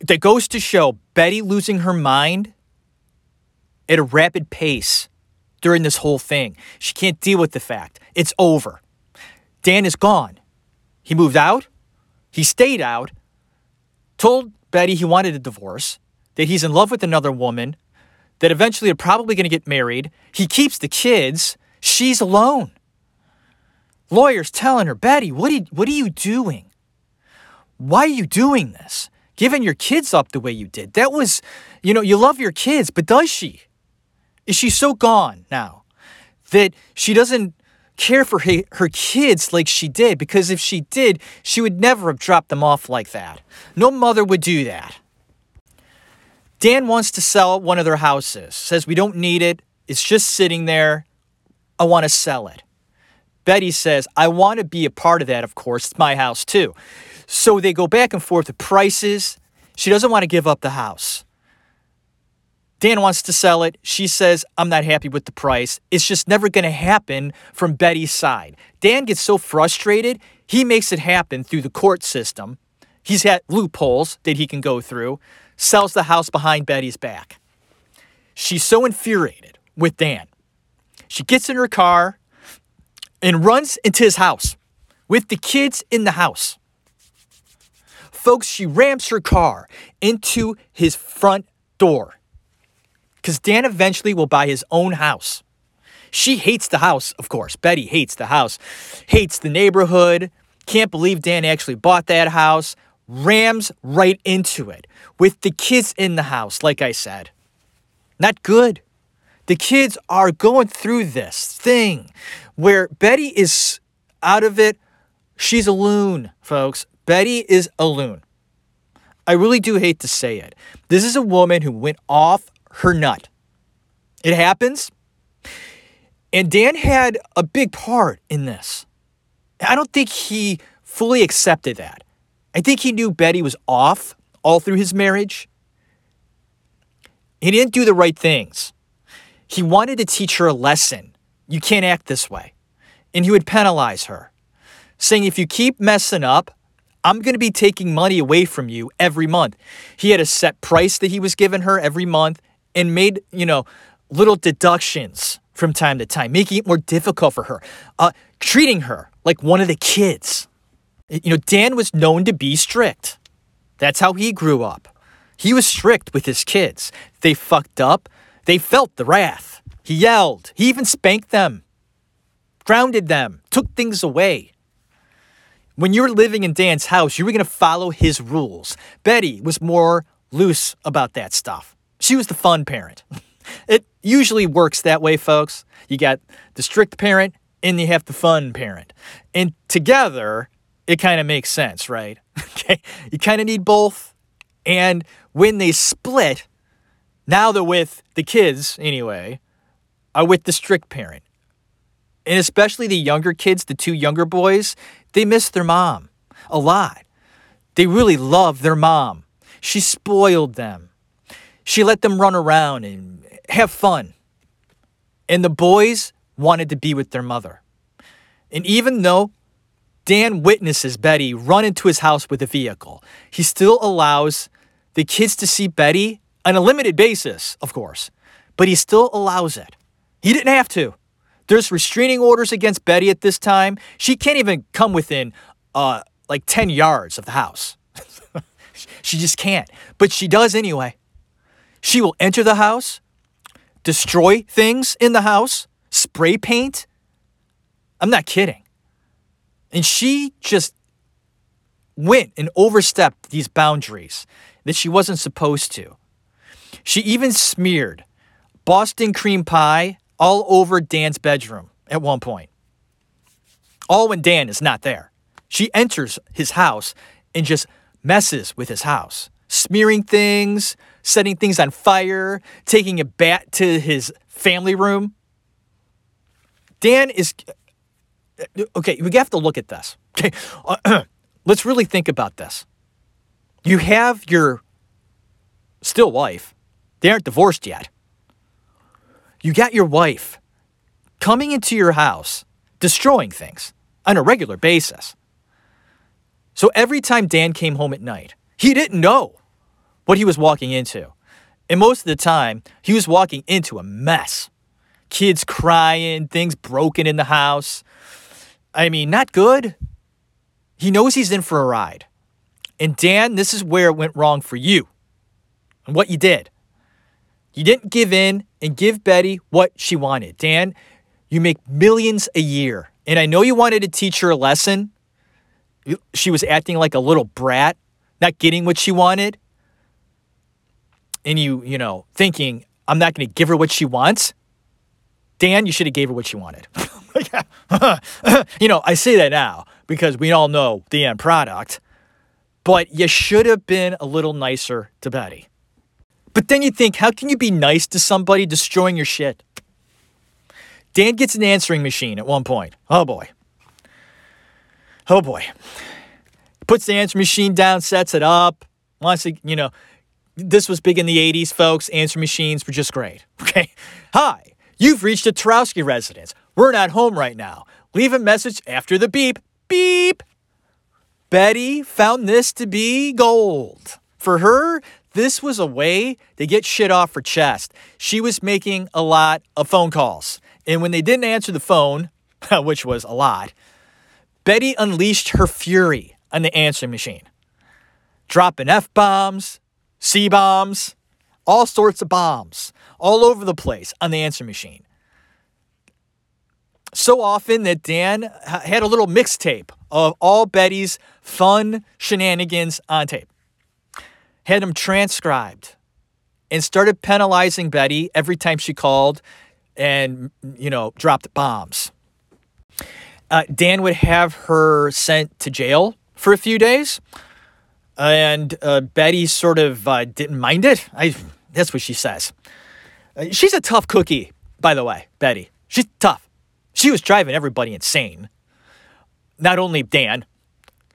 that goes to show Betty losing her mind at a rapid pace during this whole thing. She can't deal with the fact it's over. Dan is gone. He moved out, he stayed out, told Betty he wanted a divorce, that he's in love with another woman, that eventually they're probably going to get married. He keeps the kids. She's alone. Lawyers telling her, Betty, what, are, what are you doing? Why are you doing this? Giving your kids up the way you did. That was, you know, you love your kids, but does she? Is she so gone now that she doesn't care for her, her kids like she did? Because if she did, she would never have dropped them off like that. No mother would do that. Dan wants to sell one of their houses, says, We don't need it. It's just sitting there. I want to sell it. Betty says, I want to be a part of that, of course. It's my house too. So they go back and forth with prices. She doesn't want to give up the house. Dan wants to sell it. She says, I'm not happy with the price. It's just never going to happen from Betty's side. Dan gets so frustrated, he makes it happen through the court system. He's had loopholes that he can go through, sells the house behind Betty's back. She's so infuriated with Dan. She gets in her car and runs into his house with the kids in the house. Folks, she rams her car into his front door because Dan eventually will buy his own house. She hates the house, of course. Betty hates the house, hates the neighborhood, can't believe Dan actually bought that house, rams right into it with the kids in the house, like I said. Not good. The kids are going through this thing where Betty is out of it. She's a loon, folks. Betty is a loon. I really do hate to say it. This is a woman who went off her nut. It happens. And Dan had a big part in this. I don't think he fully accepted that. I think he knew Betty was off all through his marriage. He didn't do the right things. He wanted to teach her a lesson. You can't act this way. And he would penalize her, saying, if you keep messing up, I'm going to be taking money away from you every month. He had a set price that he was giving her every month and made, you know, little deductions from time to time, making it more difficult for her, uh, treating her like one of the kids. You know, Dan was known to be strict. That's how he grew up. He was strict with his kids. They fucked up, they felt the wrath. He yelled, he even spanked them, grounded them, took things away. When you were living in Dan's house, you were going to follow his rules. Betty was more loose about that stuff. She was the fun parent. It usually works that way, folks. You got the strict parent and you have the fun parent. And together, it kind of makes sense, right? Okay. You kind of need both. And when they split, now they're with the kids, anyway, are with the strict parent. And especially the younger kids, the two younger boys, they miss their mom a lot. They really love their mom. She spoiled them. She let them run around and have fun. And the boys wanted to be with their mother. And even though Dan witnesses Betty run into his house with a vehicle, he still allows the kids to see Betty on a limited basis, of course, but he still allows it. He didn't have to. There's restraining orders against Betty at this time. She can't even come within uh, like 10 yards of the house. she just can't. But she does anyway. She will enter the house, destroy things in the house, spray paint. I'm not kidding. And she just went and overstepped these boundaries that she wasn't supposed to. She even smeared Boston cream pie all over Dan's bedroom at one point. All when Dan is not there. She enters his house and just messes with his house, smearing things, setting things on fire, taking a bat to his family room. Dan is okay. We have to look at this. Okay, let's really think about this. You have your still wife. They aren't divorced yet. You got your wife coming into your house, destroying things on a regular basis. So every time Dan came home at night, he didn't know what he was walking into. And most of the time, he was walking into a mess. Kids crying, things broken in the house. I mean, not good. He knows he's in for a ride. And Dan, this is where it went wrong for you and what you did. You didn't give in and give Betty what she wanted. Dan, you make millions a year. And I know you wanted to teach her a lesson. She was acting like a little brat, not getting what she wanted. And you, you know, thinking, I'm not going to give her what she wants. Dan, you should have gave her what she wanted. you know, I say that now because we all know the end product. But you should have been a little nicer to Betty. But then you think, how can you be nice to somebody destroying your shit? Dan gets an answering machine at one point. Oh boy. Oh boy. Puts the answering machine down, sets it up. Wants to, you know, this was big in the 80s, folks. Answering machines were just great. Okay. Hi, you've reached a Tarowski residence. We're not home right now. Leave a message after the beep. Beep. Betty found this to be gold. For her, this was a way to get shit off her chest. She was making a lot of phone calls. And when they didn't answer the phone, which was a lot, Betty unleashed her fury on the answering machine, dropping F bombs, C bombs, all sorts of bombs all over the place on the answering machine. So often that Dan had a little mixtape of all Betty's fun shenanigans on tape, had them transcribed, and started penalizing Betty every time she called and, you know, dropped bombs. Uh, Dan would have her sent to jail for a few days, and uh, Betty sort of uh, didn't mind it. I, that's what she says. Uh, she's a tough cookie, by the way, Betty. She's tough. She was driving everybody insane. Not only Dan,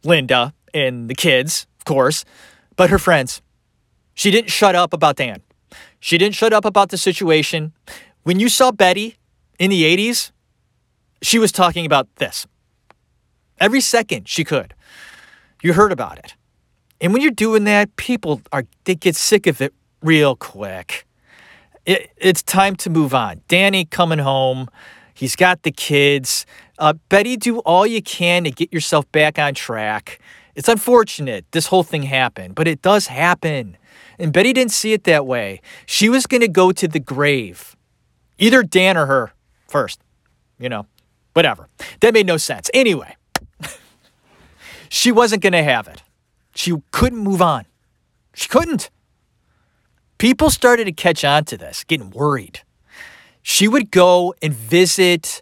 Linda, and the kids, of course, but her friends. She didn't shut up about Dan. She didn't shut up about the situation. When you saw Betty in the 80s, she was talking about this. Every second she could. You heard about it. And when you're doing that, people are they get sick of it real quick. it, it's time to move on. Danny coming home. He's got the kids. Uh, Betty, do all you can to get yourself back on track. It's unfortunate this whole thing happened, but it does happen. And Betty didn't see it that way. She was going to go to the grave, either Dan or her first. You know, whatever. That made no sense. Anyway, she wasn't going to have it. She couldn't move on. She couldn't. People started to catch on to this, getting worried. She would go and visit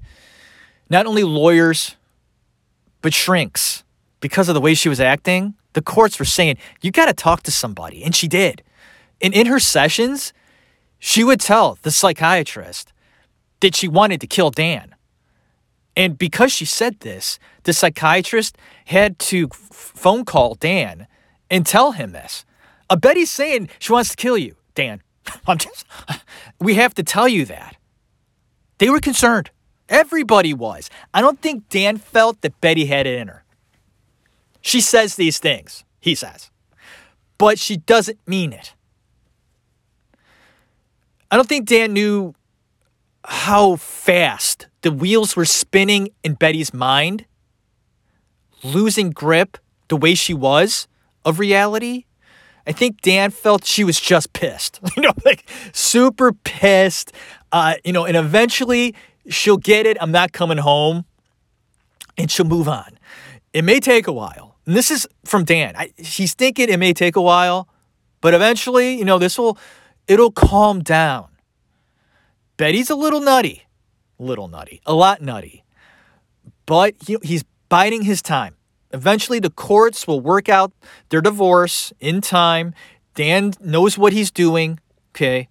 not only lawyers, but shrinks. Because of the way she was acting, the courts were saying, you got to talk to somebody. And she did. And in her sessions, she would tell the psychiatrist that she wanted to kill Dan. And because she said this, the psychiatrist had to f- phone call Dan and tell him this. Uh, Betty's saying she wants to kill you, Dan. I'm just, we have to tell you that. They were concerned. Everybody was. I don't think Dan felt that Betty had it in her. She says these things, he says, but she doesn't mean it. I don't think Dan knew how fast the wheels were spinning in Betty's mind, losing grip the way she was of reality. I think Dan felt she was just pissed, you know, like super pissed. Uh, you know, and eventually she'll get it. I'm not coming home, and she'll move on. It may take a while. And this is from Dan. I, he's thinking it may take a while, but eventually, you know, this will it'll calm down. Betty's a little nutty, little nutty, a lot nutty, but he, he's biding his time. Eventually, the courts will work out their divorce in time. Dan knows what he's doing, okay?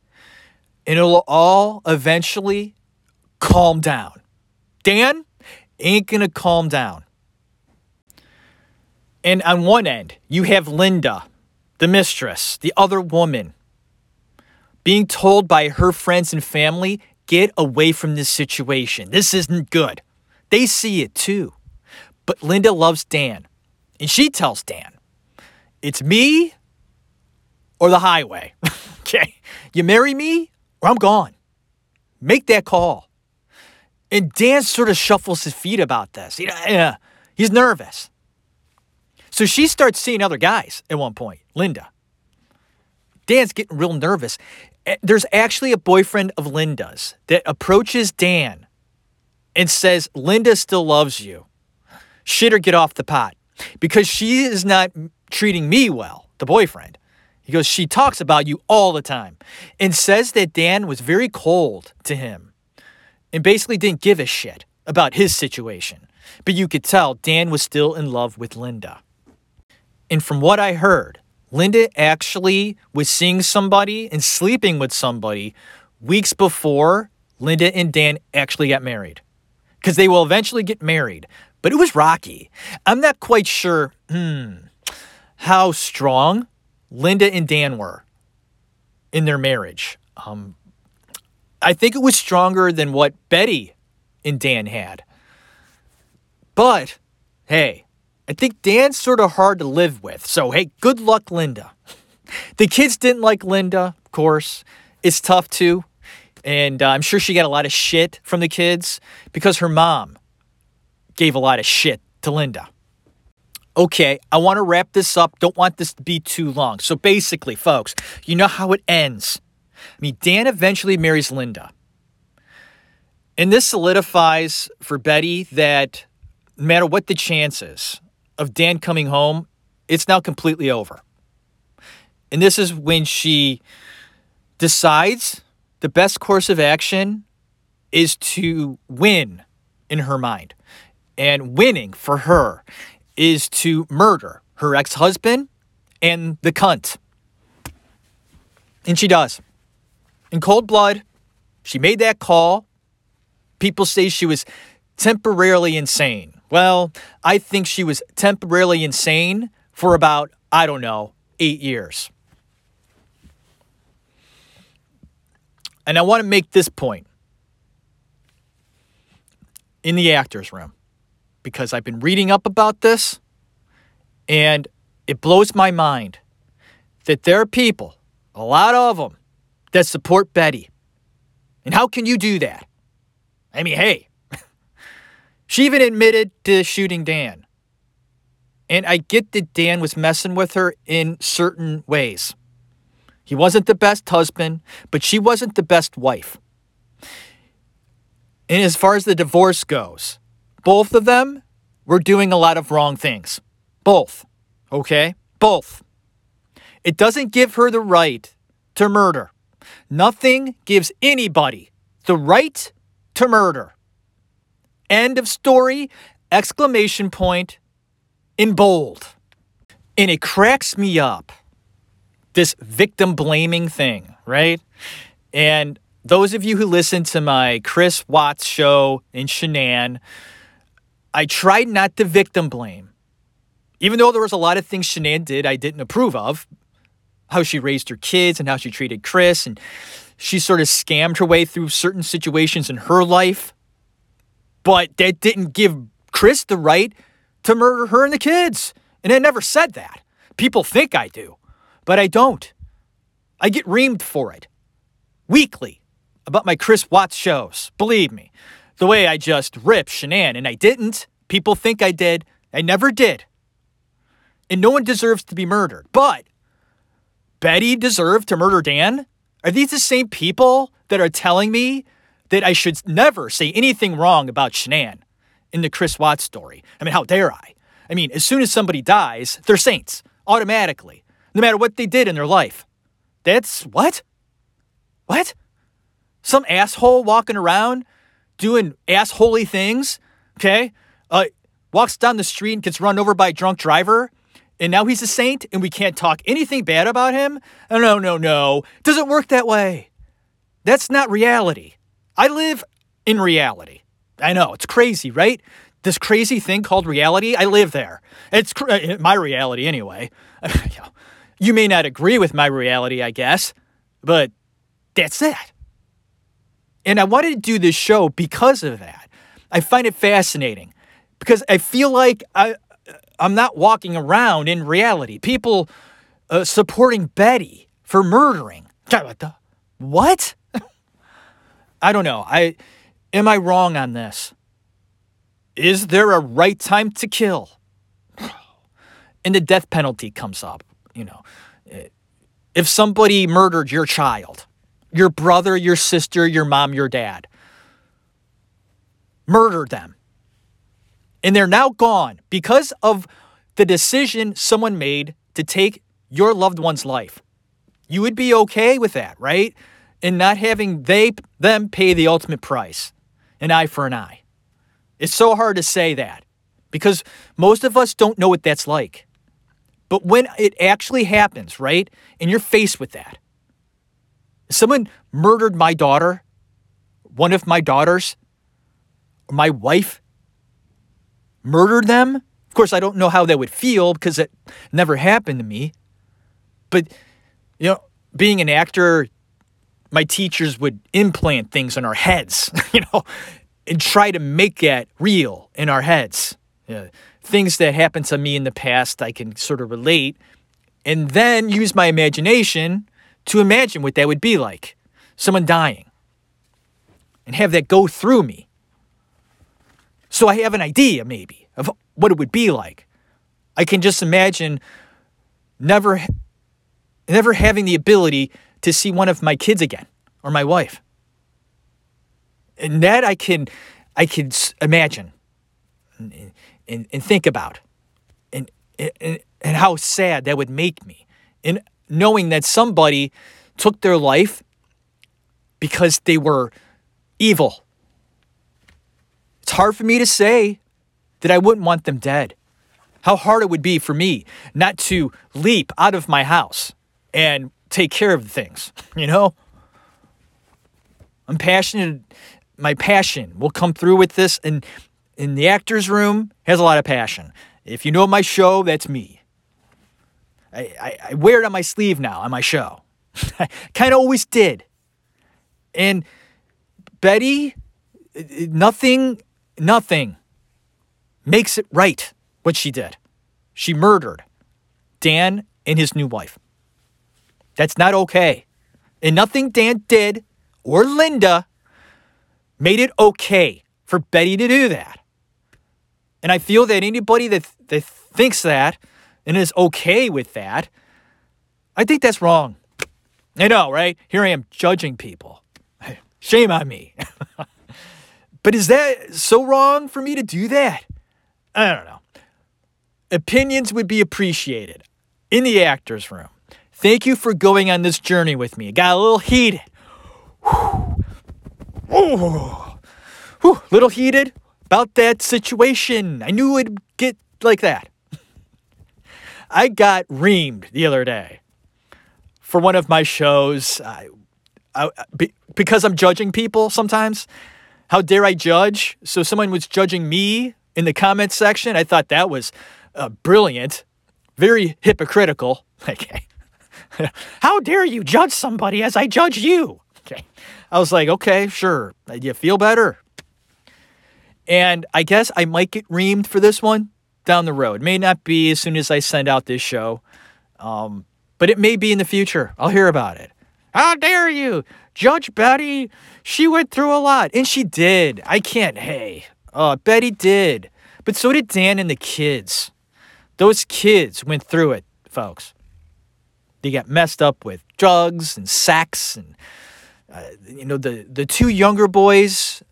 And it'll all eventually calm down. Dan ain't gonna calm down. And on one end, you have Linda, the mistress, the other woman, being told by her friends and family, get away from this situation. This isn't good. They see it too. But Linda loves Dan. And she tells Dan, it's me or the highway. okay. You marry me or I'm gone. Make that call. And Dan sort of shuffles his feet about this. Yeah, uh, he's nervous. So she starts seeing other guys at one point, Linda. Dan's getting real nervous. Eh, There's actually a boyfriend of Linda's that approaches Dan and says, Linda still loves you. Shit or get off the pot. Because she is not treating me well, the boyfriend. He goes, She talks about you all the time and says that Dan was very cold to him and basically didn't give a shit about his situation. But you could tell Dan was still in love with Linda. And from what I heard, Linda actually was seeing somebody and sleeping with somebody weeks before Linda and Dan actually got married. Because they will eventually get married. But it was rocky. I'm not quite sure hmm, how strong Linda and Dan were in their marriage. Um, I think it was stronger than what Betty and Dan had. But hey, I think Dan's sort of hard to live with. So hey, good luck, Linda. The kids didn't like Linda, of course. It's tough too. And uh, I'm sure she got a lot of shit from the kids because her mom gave a lot of shit to Linda. Okay, I want to wrap this up. Don't want this to be too long. So basically, folks, you know how it ends. I mean, Dan eventually marries Linda. And this solidifies for Betty that no matter what the chances of Dan coming home, it's now completely over. And this is when she decides the best course of action is to win in her mind. And winning for her is to murder her ex husband and the cunt. And she does. In cold blood, she made that call. People say she was temporarily insane. Well, I think she was temporarily insane for about, I don't know, eight years. And I want to make this point in the actor's room because I've been reading up about this and it blows my mind that there are people, a lot of them, that support Betty And how can you do that? I mean, hey, she even admitted to shooting Dan. And I get that Dan was messing with her in certain ways. He wasn't the best husband, but she wasn't the best wife. And as far as the divorce goes, both of them were doing a lot of wrong things. Both. Okay? Both. It doesn't give her the right to murder. Nothing gives anybody the right to murder. End of story, exclamation point in bold. And it cracks me up, this victim blaming thing, right? And those of you who listen to my Chris Watts show in Shanann, I tried not to victim blame. Even though there was a lot of things Shanann did I didn't approve of, how she raised her kids and how she treated Chris, and she sort of scammed her way through certain situations in her life. But that didn't give Chris the right to murder her and the kids. And I never said that. People think I do, but I don't. I get reamed for it weekly about my Chris Watts shows. Believe me, the way I just rip Shanann, and I didn't. People think I did. I never did. And no one deserves to be murdered. But Betty deserved to murder Dan? Are these the same people that are telling me that I should never say anything wrong about Shanann in the Chris Watts story? I mean, how dare I? I mean, as soon as somebody dies, they're saints automatically, no matter what they did in their life. That's what? What? Some asshole walking around doing assholey things, okay? Uh, walks down the street and gets run over by a drunk driver, and now he's a saint and we can't talk anything bad about him? No, no, no. Doesn't work that way. That's not reality. I live in reality. I know, it's crazy, right? This crazy thing called reality, I live there. It's cr- uh, my reality anyway. you may not agree with my reality, I guess, but that's it. And I wanted to do this show because of that. I find it fascinating because I feel like I, I'm not walking around in reality. People uh, supporting Betty for murdering. What? I don't know. I am I wrong on this? Is there a right time to kill? And the death penalty comes up. You know, eh, if somebody murdered your child, your brother, your sister, your mom, your dad, murdered them, and they're now gone because of the decision someone made to take your loved one's life. You would be okay with that, right? And not having they them pay the ultimate price, an eye for an eye. It's so hard to say that because most of us don't know what that's like. But when it actually happens, right? And you're faced with that. Someone murdered my daughter, one of my daughters, my wife, murdered them. Of course, I don't know how that would feel because it never happened to me. But, you know, being an actor, my teachers would implant things in our heads, you know, and try to make that real in our heads. Yeah. Things that happened to me in the past, I can sort of relate, and then use my imagination to imagine what that would be like someone dying and have that go through me. So I have an idea, maybe, of what it would be like. I can just imagine never, never having the ability to see one of my kids again or my wife. And that I can, I can imagine and, and, and think about and, and, and how sad that would make me. And knowing that somebody took their life because they were evil. It's hard for me to say that I wouldn't want them dead. How hard it would be for me not to leap out of my house and take care of the things, you know? I'm passionate. My passion will come through with this. And in the actor's room, has a lot of passion. If you know my show, that's me. I, I, I wear it on my sleeve now on my show. I kind of always did. And Betty, nothing, nothing makes it right what she did. She murdered Dan and his new wife. That's not okay. And nothing Dan did or Linda made it okay for Betty to do that. And I feel that anybody that, that thinks that and is okay with that, I think that's wrong. I know, right? Here I am judging people. Shame on me. but is that so wrong for me to do that? I don't know. Opinions would be appreciated in the actor's room. Thank you for going on this journey with me. Got a little heated. Whew. Ooh. Whew. Little heated about that situation. I knew it'd get like that. I got reamed the other day for one of my shows. I, I, be, because I'm judging people sometimes. How dare I judge? So someone was judging me in the comments section. I thought that was uh, brilliant, very hypocritical. Okay. How dare you judge somebody as I judge you? Okay. I was like, okay, sure. You feel better? And I guess I might get reamed for this one down the road. May not be as soon as I send out this show, um, but it may be in the future. I'll hear about it. How dare you? Judge Betty, she went through a lot. And she did. I can't, hey. Uh, Betty did. But so did Dan and the kids. Those kids went through it, folks. They get messed up with drugs and sex and uh, you know the the two younger boys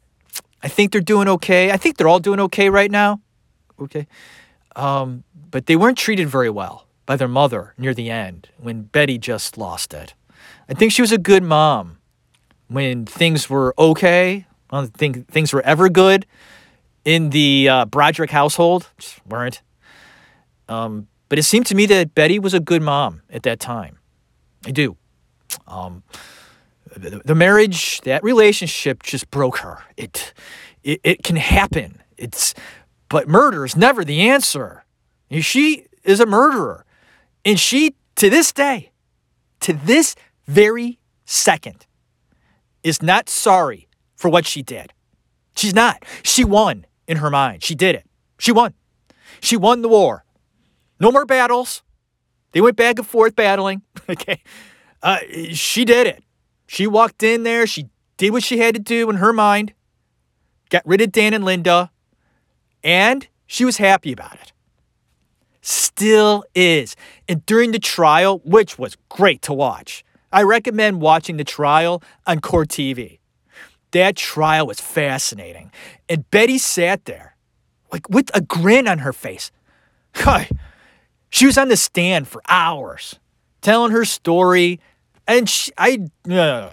I think they're doing okay. I think they're all doing okay right now. Okay. Um, but they weren't treated very well by their mother near the end when Betty just lost it. I think she was a good mom when things were okay. I don't think things were ever good in the uh, Broderick household. Just weren't. Um, but it seemed to me that Betty was a good mom at that time. I do. Um, the, marriage, that relationship just broke her. It, it, it can happen. It's, but murder is never the answer. She is a murderer. And she, to this day, to this very second, is not sorry for what she did. She's not. She won in her mind. She did it. She won. She won the war. No more battles. They went back and forth battling. okay. Uh, she did it. She walked in there. She did what she had to do in her mind, got rid of Dan and Linda, and she was happy about it. Still is. And during the trial, which was great to watch, I recommend watching the trial on Court TV. That trial was fascinating. And Betty sat there, like with a grin on her face. Hi. She was on the stand for hours, telling her story, and she, I, uh,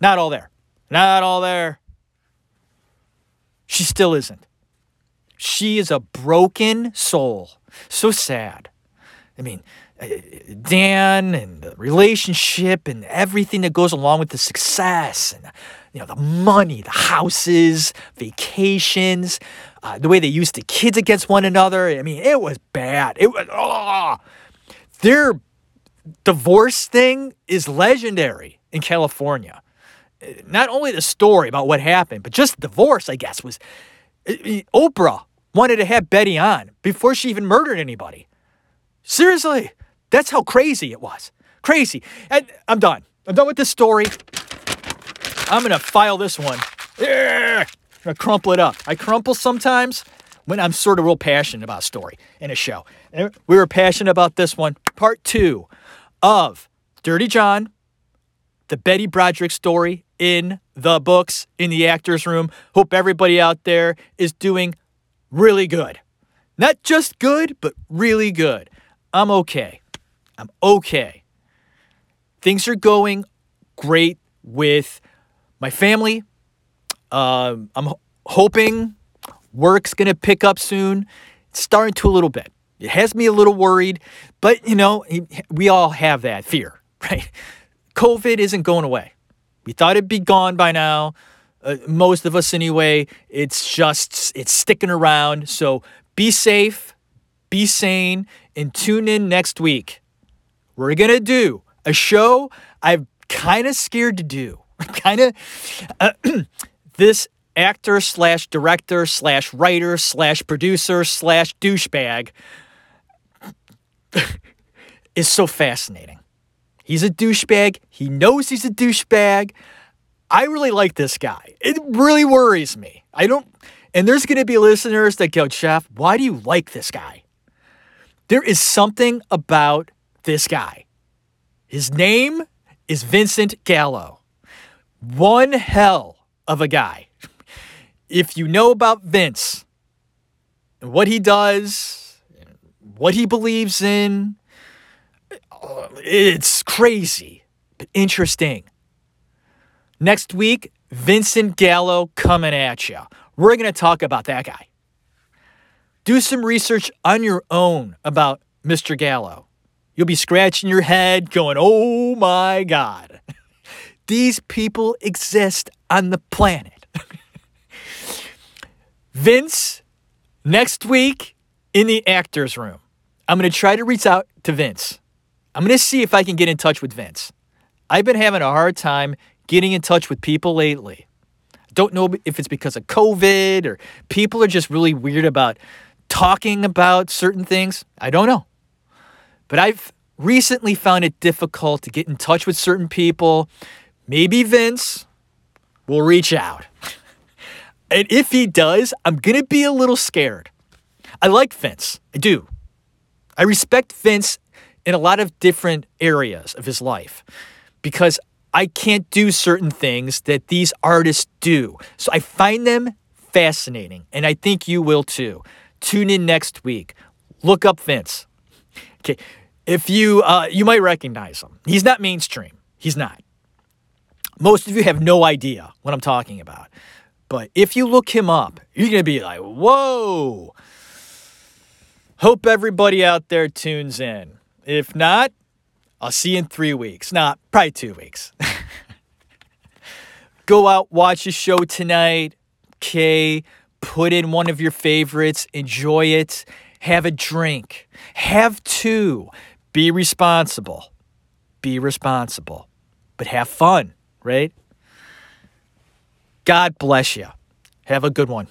not all there, not all there. She still isn't. She is a broken soul. So sad. I mean, uh, Dan and the relationship and everything that goes along with the success and you know the money, the houses, vacations, uh, the way they used the kids against one another. I mean, it was bad. It was oh, their divorce thing is legendary in California. Not only the story about what happened, but just divorce. I guess was Oprah wanted to have Betty on before she even murdered anybody. Seriously, that's how crazy it was. Crazy. And I'm done. I'm done with this story. I'm gonna file this one. Yeah. I'm crumple it up. I crumple sometimes when I'm sort of real passionate about a story in a show. And we were passionate about this one. Part two of Dirty John, the Betty Broderick story in the books, in the actor's room. Hope everybody out there is doing really good. Not just good, but really good. I'm okay. I'm okay. Things are going great with my family. Um, I'm ho- hoping work's going to pick up soon. It's starting to a little bit. It has me a little worried, but you know, we all have that fear, right? COVID isn't going away. We thought it'd be gone by now. Uh, most of us, anyway. It's just, it's sticking around. So be safe, be sane, and tune in next week. We're to do a show I'm kind of scared to do. kind of, uh, this actor slash director slash writer slash producer slash douchebag is so fascinating. He's a douchebag. He knows he's a douchebag. I really like this guy. It really worries me. I don't, and there's going to be listeners that go, Jeff, why do you like this guy? There is something about this guy. His name is Vincent Gallo. One hell of a guy. If you know about Vince and what he does, what he believes in, uh, it's crazy, but interesting. Next week, Vincent Gallo coming at you. We're going to talk about that guy. Do some research on your own about Mr. Gallo. You'll be scratching your head going, oh my God. These people exist on the planet. Vince, next week in the actor's room, I'm going to try to reach out to Vince. I'm going to see if I can get in touch with Vince. I've been having a hard time getting in touch with people lately. Don't know if it's because of COVID or people are just really weird about talking about certain things. I don't know. But I've recently found it difficult to get in touch with certain people. Maybe Vince will reach out. and if he does, I'm going to be a little scared. I like Vince. I do. I respect Vince in a lot of different areas of his life because I can't do certain things that these artists do. So I find them fascinating, and I think you will too. Tune in next week. Look up Vince. Okay, if you uh, you might recognize him. He's not mainstream. He's not. Most of you have no idea what I'm talking about. But if you look him up, you're gonna be like, "Whoa!" Hope everybody out there tunes in. If not, I'll see you in three weeks. Not probably two weeks. Go out, watch a show tonight. Okay. Put in one of your favorites. Enjoy it. Have a drink. Have two. Be responsible. Be responsible. But have fun, right? God bless you. Have a good one.